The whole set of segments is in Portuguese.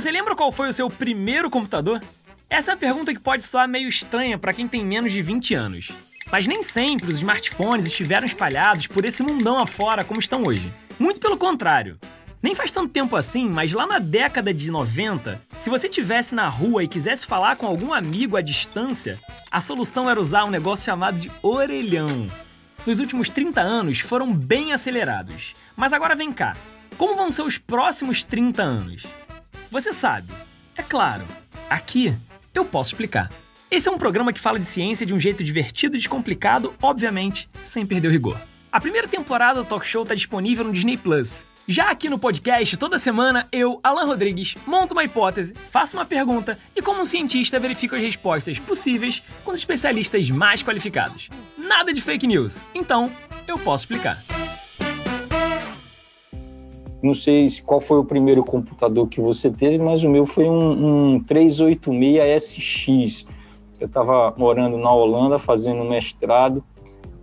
Você lembra qual foi o seu primeiro computador? Essa é uma pergunta que pode soar meio estranha para quem tem menos de 20 anos. Mas nem sempre os smartphones estiveram espalhados por esse mundão afora como estão hoje. Muito pelo contrário. Nem faz tanto tempo assim, mas lá na década de 90, se você tivesse na rua e quisesse falar com algum amigo à distância, a solução era usar um negócio chamado de orelhão. Nos últimos 30 anos foram bem acelerados. Mas agora vem cá. Como vão ser os próximos 30 anos? Você sabe. É claro. Aqui eu posso explicar. Esse é um programa que fala de ciência de um jeito divertido e descomplicado, obviamente, sem perder o rigor. A primeira temporada do talk show está disponível no Disney Plus. Já aqui no podcast, toda semana, eu, Alan Rodrigues, monto uma hipótese, faço uma pergunta e, como um cientista, verifico as respostas possíveis com os especialistas mais qualificados. Nada de fake news. Então, eu posso explicar. Não sei qual foi o primeiro computador que você teve, mas o meu foi um, um 386SX eu estava morando na Holanda fazendo mestrado,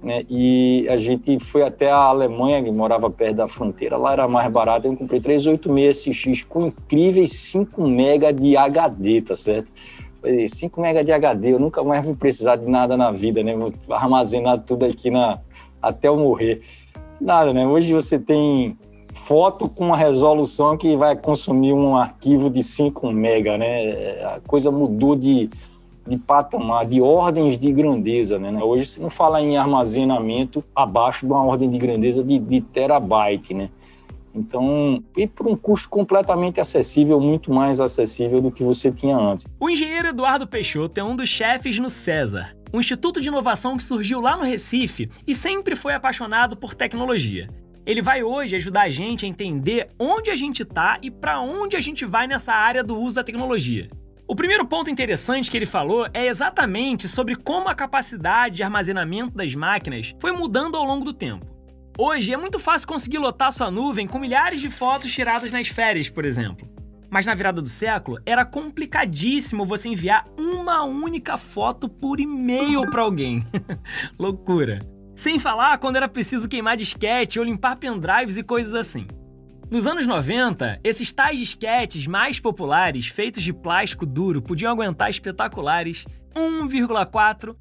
né, e a gente foi até a Alemanha, que morava perto da fronteira, lá era mais barato, eu comprei 386 SX com incríveis 5 MB de HD, tá certo? 5 MB de HD, eu nunca mais vou precisar de nada na vida, né? Vou armazenar tudo aqui na, até eu morrer. Nada, né? Hoje você tem foto com uma resolução que vai consumir um arquivo de 5 MB, né? A coisa mudou de de patamar, de ordens de grandeza. Né? Hoje se não fala em armazenamento abaixo de uma ordem de grandeza de, de terabyte. Né? Então, e por um custo completamente acessível, muito mais acessível do que você tinha antes. O engenheiro Eduardo Peixoto é um dos chefes no César, um instituto de inovação que surgiu lá no Recife e sempre foi apaixonado por tecnologia. Ele vai hoje ajudar a gente a entender onde a gente está e para onde a gente vai nessa área do uso da tecnologia. O primeiro ponto interessante que ele falou é exatamente sobre como a capacidade de armazenamento das máquinas foi mudando ao longo do tempo. Hoje é muito fácil conseguir lotar sua nuvem com milhares de fotos tiradas nas férias, por exemplo. Mas na virada do século era complicadíssimo você enviar uma única foto por e-mail para alguém. Loucura. Sem falar quando era preciso queimar disquete ou limpar pendrives e coisas assim. Nos anos 90, esses tais disquetes mais populares, feitos de plástico duro, podiam aguentar espetaculares 1,4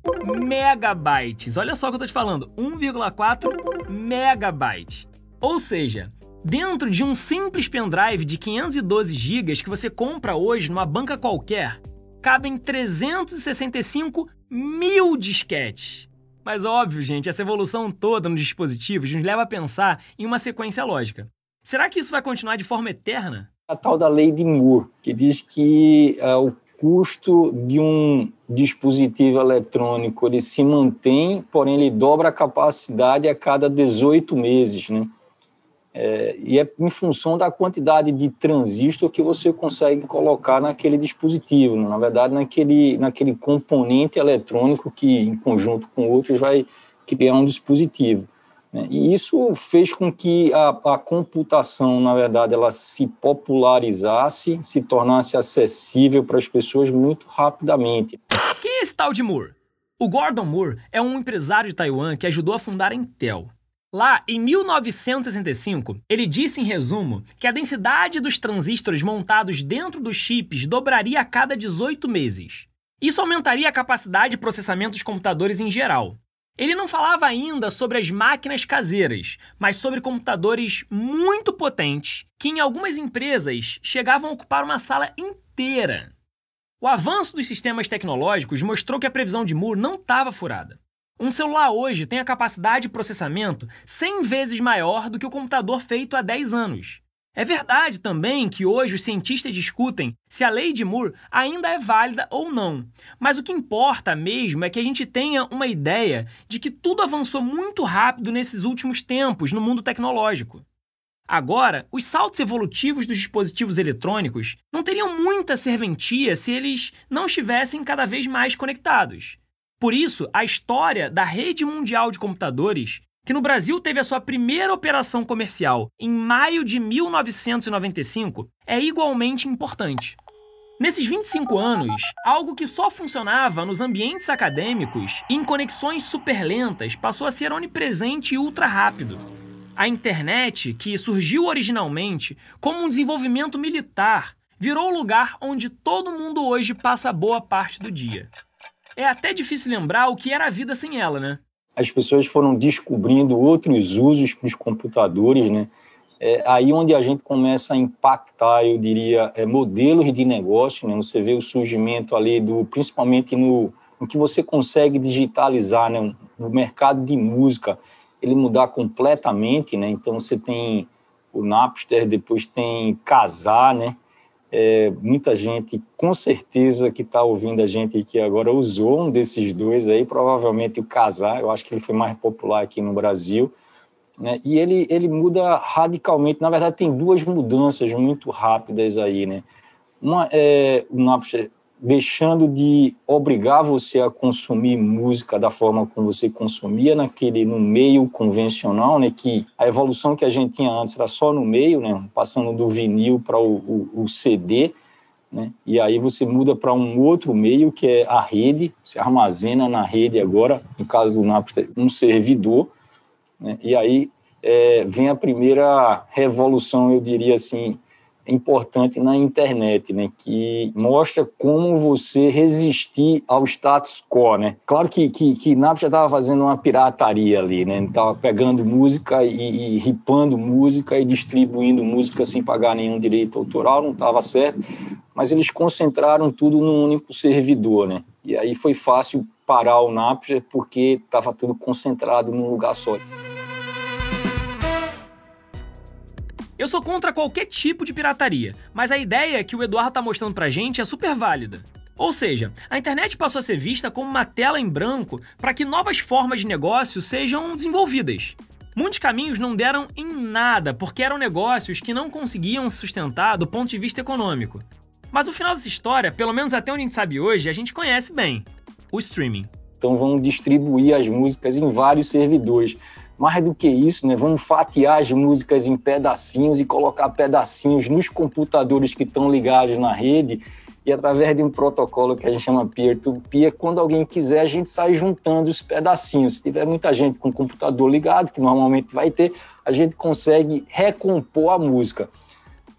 megabytes. Olha só o que eu tô te falando, 1,4 megabytes. Ou seja, dentro de um simples pendrive de 512 GB que você compra hoje numa banca qualquer, cabem 365 mil disquetes. Mas óbvio, gente, essa evolução toda nos dispositivos nos leva a pensar em uma sequência lógica. Será que isso vai continuar de forma eterna? A tal da lei de Moore, que diz que uh, o custo de um dispositivo eletrônico ele se mantém, porém ele dobra a capacidade a cada 18 meses, né? É, e é em função da quantidade de transistor que você consegue colocar naquele dispositivo, né? na verdade, naquele, naquele componente eletrônico que, em conjunto com outros, vai criar um dispositivo. Né? E isso fez com que a, a, computação, na verdade, ela se popularizasse, se tornasse acessível para as pessoas muito rapidamente. Quem é esse tal de Moore? O Gordon Moore é um empresário de Taiwan que ajudou a fundar a Intel. Lá, em 1965, ele disse em resumo que a densidade dos transistores montados dentro dos chips dobraria a cada 18 meses. Isso aumentaria a capacidade de processamento dos computadores em geral. Ele não falava ainda sobre as máquinas caseiras, mas sobre computadores muito potentes que em algumas empresas chegavam a ocupar uma sala inteira. O avanço dos sistemas tecnológicos mostrou que a previsão de Moore não estava furada. Um celular hoje tem a capacidade de processamento 100 vezes maior do que o computador feito há 10 anos. É verdade também que hoje os cientistas discutem se a lei de Moore ainda é válida ou não. Mas o que importa mesmo é que a gente tenha uma ideia de que tudo avançou muito rápido nesses últimos tempos no mundo tecnológico. Agora, os saltos evolutivos dos dispositivos eletrônicos não teriam muita serventia se eles não estivessem cada vez mais conectados. Por isso, a história da rede mundial de computadores que no Brasil teve a sua primeira operação comercial em maio de 1995, é igualmente importante. Nesses 25 anos, algo que só funcionava nos ambientes acadêmicos e em conexões superlentas passou a ser onipresente e ultra rápido. A internet, que surgiu originalmente como um desenvolvimento militar, virou o lugar onde todo mundo hoje passa boa parte do dia. É até difícil lembrar o que era a vida sem ela, né? As pessoas foram descobrindo outros usos para os computadores, né? É aí onde a gente começa a impactar, eu diria, é, modelos de negócio, né? Você vê o surgimento ali do, principalmente no, no que você consegue digitalizar, né? O mercado de música, ele mudar completamente, né? Então você tem o Napster, depois tem Casar, né? É, muita gente, com certeza, que está ouvindo a gente que agora usou um desses dois aí, provavelmente o Casar, eu acho que ele foi mais popular aqui no Brasil, né? E ele, ele muda radicalmente. Na verdade, tem duas mudanças muito rápidas aí, né? Uma é o Napster deixando de obrigar você a consumir música da forma como você consumia naquele no meio convencional, né? Que a evolução que a gente tinha antes era só no meio, né? Passando do vinil para o, o, o, CD, né? E aí você muda para um outro meio que é a rede, você armazena na rede agora, no caso do Napster, um servidor né? E aí é, vem a primeira revolução, eu diria assim, importante na internet, né, que mostra como você resistir ao status quo, né. Claro que que, que Napster estava fazendo uma pirataria ali, né, estava pegando música e, e ripando música e distribuindo música sem pagar nenhum direito autoral, não estava certo, mas eles concentraram tudo num único servidor, né, e aí foi fácil parar o Napster porque estava tudo concentrado num lugar só. Eu sou contra qualquer tipo de pirataria, mas a ideia que o Eduardo está mostrando pra gente é super válida. Ou seja, a internet passou a ser vista como uma tela em branco para que novas formas de negócio sejam desenvolvidas. Muitos caminhos não deram em nada porque eram negócios que não conseguiam se sustentar do ponto de vista econômico. Mas o final dessa história, pelo menos até onde a gente sabe hoje, a gente conhece bem: o streaming. Então vão distribuir as músicas em vários servidores mais do que isso, né, vamos fatiar as músicas em pedacinhos e colocar pedacinhos nos computadores que estão ligados na rede e através de um protocolo que a gente chama peer-to-peer, quando alguém quiser, a gente sai juntando os pedacinhos. Se tiver muita gente com o computador ligado, que normalmente vai ter, a gente consegue recompor a música.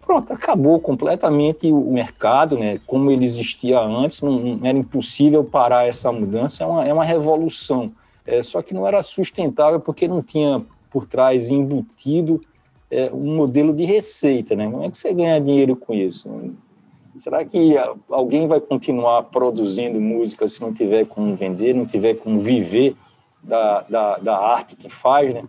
Pronto, acabou completamente o mercado, né? Como ele existia antes, não, não era impossível parar essa mudança, é uma, é uma revolução. É, só que não era sustentável porque não tinha por trás embutido é, um modelo de receita, né? Como é que você ganha dinheiro com isso? Será que alguém vai continuar produzindo música se não tiver como vender, não tiver como viver da, da, da arte que faz, né?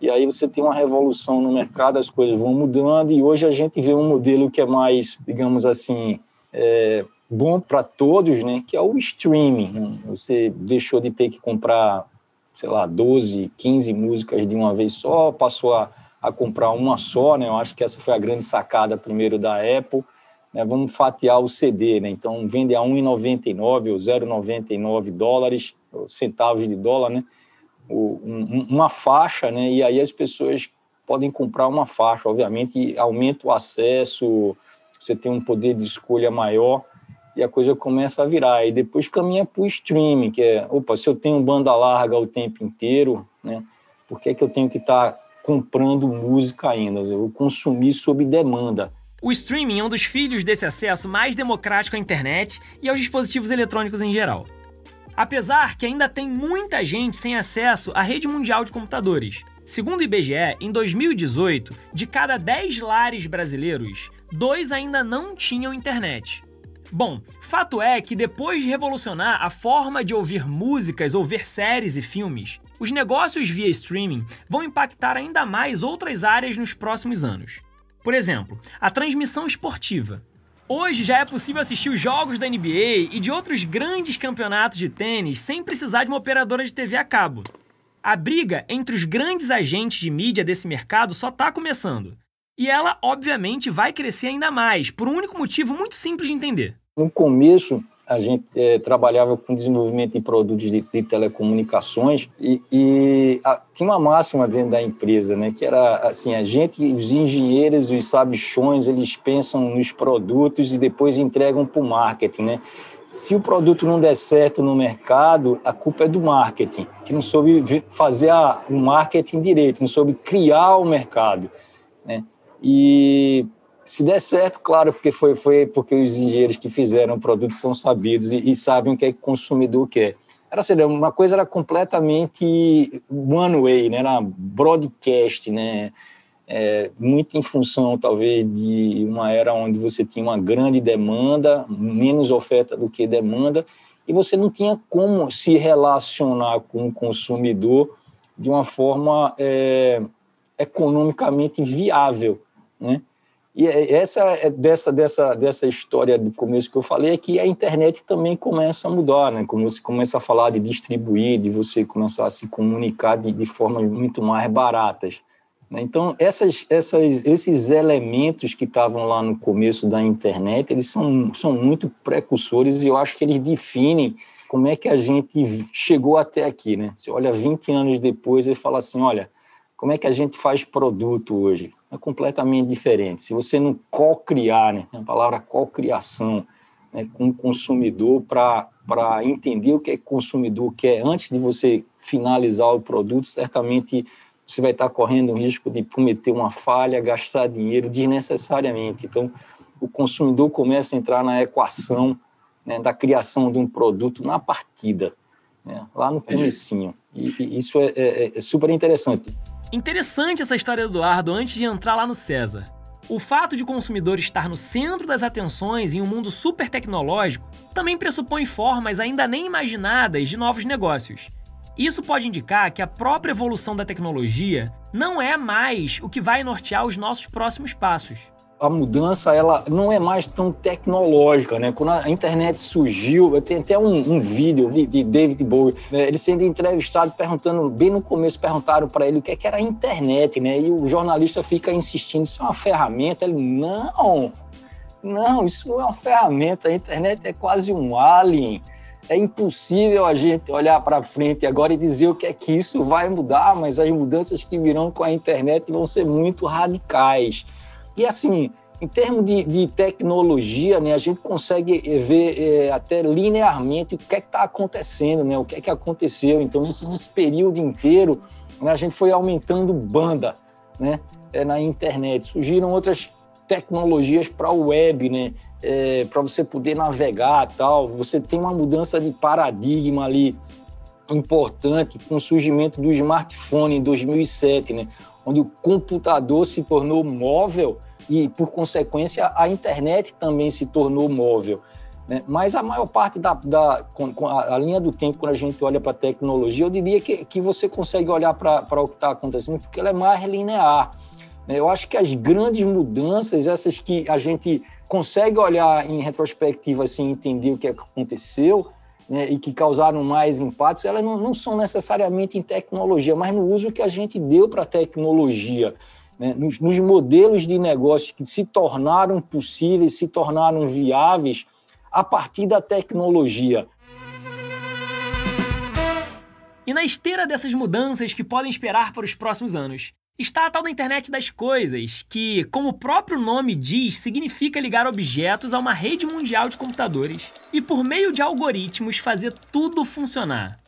E aí você tem uma revolução no mercado, as coisas vão mudando e hoje a gente vê um modelo que é mais, digamos assim, é, bom para todos, né? Que é o streaming. Você deixou de ter que comprar sei lá, 12, 15 músicas de uma vez só, passou a, a comprar uma só, né? Eu acho que essa foi a grande sacada primeiro da Apple. Né? Vamos fatiar o CD, né? Então vende a 1,99 ou 0,99 dólares, centavos de dólar, né? O, um, uma faixa, né? E aí as pessoas podem comprar uma faixa, obviamente aumenta o acesso, você tem um poder de escolha maior e a coisa começa a virar. E depois caminha para o streaming, que é, opa, se eu tenho banda larga o tempo inteiro, né, por que, é que eu tenho que estar tá comprando música ainda? Eu vou consumir sob demanda. O streaming é um dos filhos desse acesso mais democrático à internet e aos dispositivos eletrônicos em geral. Apesar que ainda tem muita gente sem acesso à rede mundial de computadores. Segundo o IBGE, em 2018, de cada 10 lares brasileiros, dois ainda não tinham internet. Bom, fato é que depois de revolucionar a forma de ouvir músicas ou ver séries e filmes, os negócios via streaming vão impactar ainda mais outras áreas nos próximos anos. Por exemplo, a transmissão esportiva. Hoje já é possível assistir os jogos da NBA e de outros grandes campeonatos de tênis sem precisar de uma operadora de TV a cabo. A briga entre os grandes agentes de mídia desse mercado só está começando. E ela, obviamente, vai crescer ainda mais, por um único motivo muito simples de entender. No começo, a gente é, trabalhava com desenvolvimento de produtos de, de telecomunicações e, e a, tinha uma máxima dentro da empresa, né, que era assim, a gente, os engenheiros, os sabichões, eles pensam nos produtos e depois entregam para o marketing, né? Se o produto não der certo no mercado, a culpa é do marketing, que não soube fazer a, o marketing direito, não soube criar o mercado, né? E Se der certo, claro, porque foi, foi porque os engenheiros que fizeram o produto são sabidos e, e sabem o que é que o consumidor quer. Era assim, uma coisa era completamente one way, né? Era broadcast, né? É, muito em função, talvez, de uma era onde você tinha uma grande demanda, menos oferta do que demanda, e você não tinha como se relacionar com o consumidor de uma forma é, economicamente viável, né? E é, essa é dessa dessa dessa história do começo que eu falei é que a internet também começa a mudar, né? Como você começa a falar de distribuir, de você começar a se comunicar de, de formas muito mais baratas. Né? Então essas, essas esses elementos que estavam lá no começo da internet, eles são são muito precursores e eu acho que eles definem como é que a gente chegou até aqui, né? Você olha 20 anos depois e fala assim, olha, como é que a gente faz produto hoje? É completamente diferente. Se você não co-criar, né, tem a palavra co-criação né, com o consumidor para entender o que é consumidor quer antes de você finalizar o produto, certamente você vai estar correndo o risco de cometer uma falha, gastar dinheiro desnecessariamente. Então, o consumidor começa a entrar na equação né, da criação de um produto na partida, né, lá no comecinho. E, e isso é, é, é super interessante. Interessante essa história do Eduardo antes de entrar lá no César. O fato de o consumidor estar no centro das atenções em um mundo super tecnológico também pressupõe formas ainda nem imaginadas de novos negócios. Isso pode indicar que a própria evolução da tecnologia não é mais o que vai nortear os nossos próximos passos a mudança ela não é mais tão tecnológica, né? Quando a internet surgiu, tem até um, um vídeo de David Bowie, né? ele sendo entrevistado, perguntando, bem no começo, perguntaram para ele o que, é que era a internet, né? E o jornalista fica insistindo, isso é uma ferramenta. Ele, não, não, isso não é uma ferramenta, a internet é quase um alien. É impossível a gente olhar para frente agora e dizer o que é que isso vai mudar, mas as mudanças que virão com a internet vão ser muito radicais. E assim, em termos de, de tecnologia, né, a gente consegue eh, ver é, até linearmente o que é está acontecendo, né, o que é que aconteceu. Então, nesse, nesse período inteiro, né, a gente foi aumentando banda né, é, na internet. Surgiram outras tecnologias para o web, né, para você poder navegar tal. Você tem uma mudança de paradigma ali importante com o surgimento do smartphone em 2007, né, onde o computador se tornou móvel e, por consequência, a internet também se tornou móvel. Né? Mas a maior parte da, da a, linha do tempo, quando a gente olha para a tecnologia, eu diria que, que você consegue olhar para o que está acontecendo, porque ela é mais linear. Né? Eu acho que as grandes mudanças, essas que a gente consegue olhar em retrospectiva, assim, entender o que aconteceu, né, e que causaram mais impactos, elas não, não, são necessariamente em tecnologia, mas no uso que a gente deu para a tecnologia né, nos, nos modelos de negócio que se tornaram possíveis, se tornaram viáveis a partir da tecnologia. E na esteira dessas mudanças que podem esperar para os próximos anos, está a tal da internet das coisas, que, como o próprio nome diz, significa ligar objetos a uma rede mundial de computadores e, por meio de algoritmos, fazer tudo funcionar.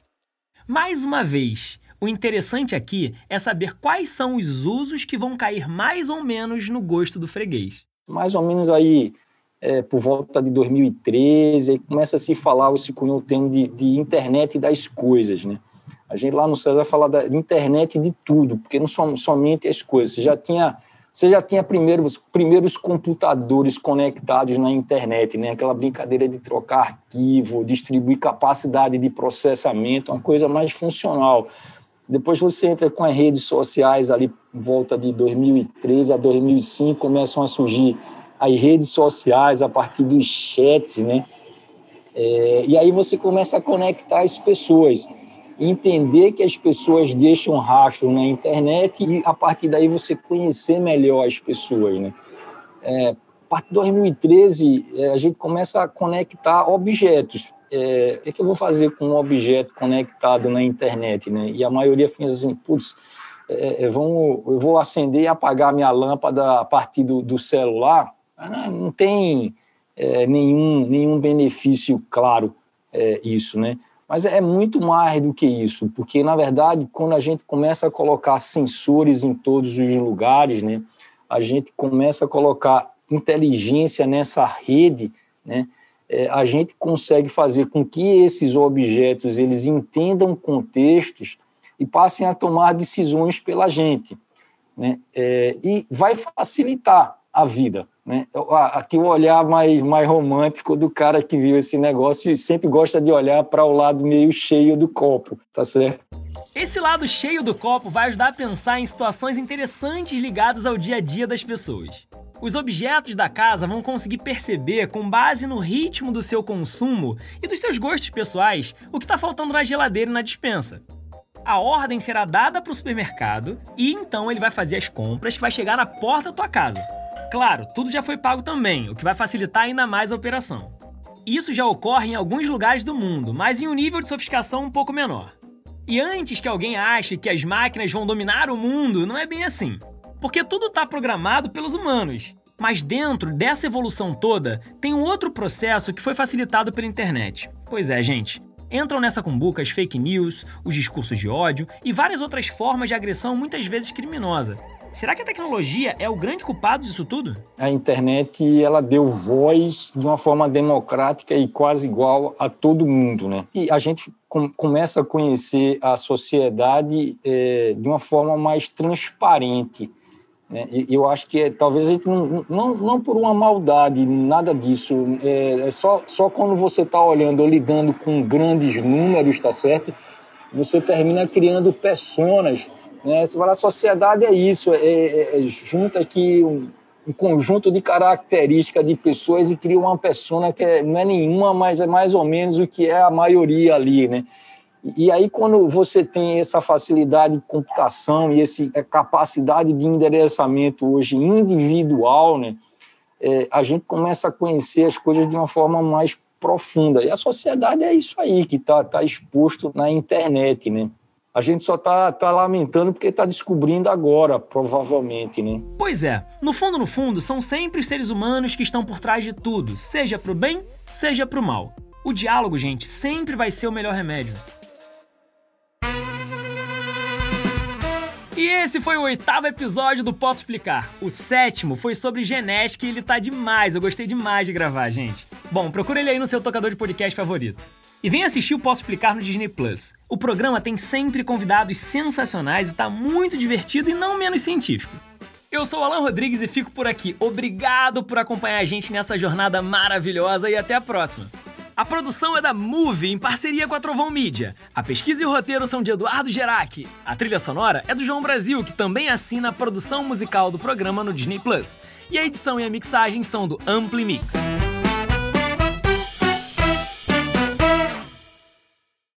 Mais uma vez, o interessante aqui é saber quais são os usos que vão cair mais ou menos no gosto do freguês. Mais ou menos aí, é, por volta de 2013, aí começa a se falar, se cunhou termo de, de internet das coisas, né? A gente lá no César fala da internet de tudo, porque não som, somente as coisas. Você já tinha, você já tinha primeiro, os primeiros computadores conectados na internet, né? Aquela brincadeira de trocar arquivo, distribuir capacidade de processamento, uma coisa mais funcional. Depois você entra com as redes sociais ali em volta de 2013 a 2005, começam a surgir as redes sociais a partir dos chats, né? É, e aí você começa a conectar as pessoas, entender que as pessoas deixam rastro na internet e a partir daí você conhecer melhor as pessoas, né? É, a partir de 2013 é, a gente começa a conectar objetos é, o que eu vou fazer com um objeto conectado na internet, né? E a maioria pensa assim, putz, é, é, vamos, eu vou acender e apagar minha lâmpada a partir do, do celular. Ah, não tem é, nenhum, nenhum benefício claro é, isso, né? Mas é muito mais do que isso, porque, na verdade, quando a gente começa a colocar sensores em todos os lugares, né, a gente começa a colocar inteligência nessa rede, né, é, a gente consegue fazer com que esses objetos eles entendam contextos e passem a tomar decisões pela gente, né, é, e vai facilitar a vida, né? Aqui o olhar mais, mais romântico do cara que viu esse negócio e sempre gosta de olhar para o lado meio cheio do copo, tá certo? Esse lado cheio do copo vai ajudar a pensar em situações interessantes ligadas ao dia a dia das pessoas. Os objetos da casa vão conseguir perceber, com base no ritmo do seu consumo e dos seus gostos pessoais, o que está faltando na geladeira e na dispensa. A ordem será dada para o supermercado e então ele vai fazer as compras que vai chegar na porta da tua casa. Claro, tudo já foi pago também, o que vai facilitar ainda mais a operação. Isso já ocorre em alguns lugares do mundo, mas em um nível de sofisticação um pouco menor. E antes que alguém ache que as máquinas vão dominar o mundo, não é bem assim. Porque tudo está programado pelos humanos. Mas dentro dessa evolução toda, tem um outro processo que foi facilitado pela internet. Pois é, gente. Entram nessa cumbuca as fake news, os discursos de ódio e várias outras formas de agressão muitas vezes criminosa. Será que a tecnologia é o grande culpado disso tudo? A internet ela deu voz de uma forma democrática e quase igual a todo mundo, né? E a gente com, começa a conhecer a sociedade é, de uma forma mais transparente. Né? E eu acho que é, talvez a gente não, não, não por uma maldade, nada disso. É, é só, só quando você está olhando ou lidando com grandes números, está certo? Você termina criando personas né? Você fala, a sociedade é isso, é, é, é junta aqui um, um, conjunto de características de pessoas e cria uma persona que é, não é nenhuma, mas é mais ou menos o que é a maioria ali, né? E aí, quando você tem essa facilidade de computação e essa capacidade de endereçamento hoje individual, né, é, a gente começa a conhecer as coisas de uma forma mais profunda. E a sociedade é isso aí, que está tá exposto na internet, né? A gente só tá, tá lamentando porque tá descobrindo agora, provavelmente, né? Pois é. No fundo, no fundo, são sempre os seres humanos que estão por trás de tudo, seja pro bem, seja pro mal. O diálogo, gente, sempre vai ser o melhor remédio. E esse foi o oitavo episódio do Posso Explicar. O sétimo foi sobre genética e ele tá demais. Eu gostei demais de gravar, gente. Bom, procura ele aí no seu tocador de podcast favorito. E vem assistir o Posso Explicar no Disney Plus. O programa tem sempre convidados sensacionais e tá muito divertido e não menos científico. Eu sou o Alan Rodrigues e fico por aqui. Obrigado por acompanhar a gente nessa jornada maravilhosa e até a próxima. A produção é da Move, em parceria com a Trovão Mídia. A pesquisa e o roteiro são de Eduardo Gerac. A trilha sonora é do João Brasil, que também assina a produção musical do programa no Disney Plus. E a edição e a mixagem são do Ampli Mix.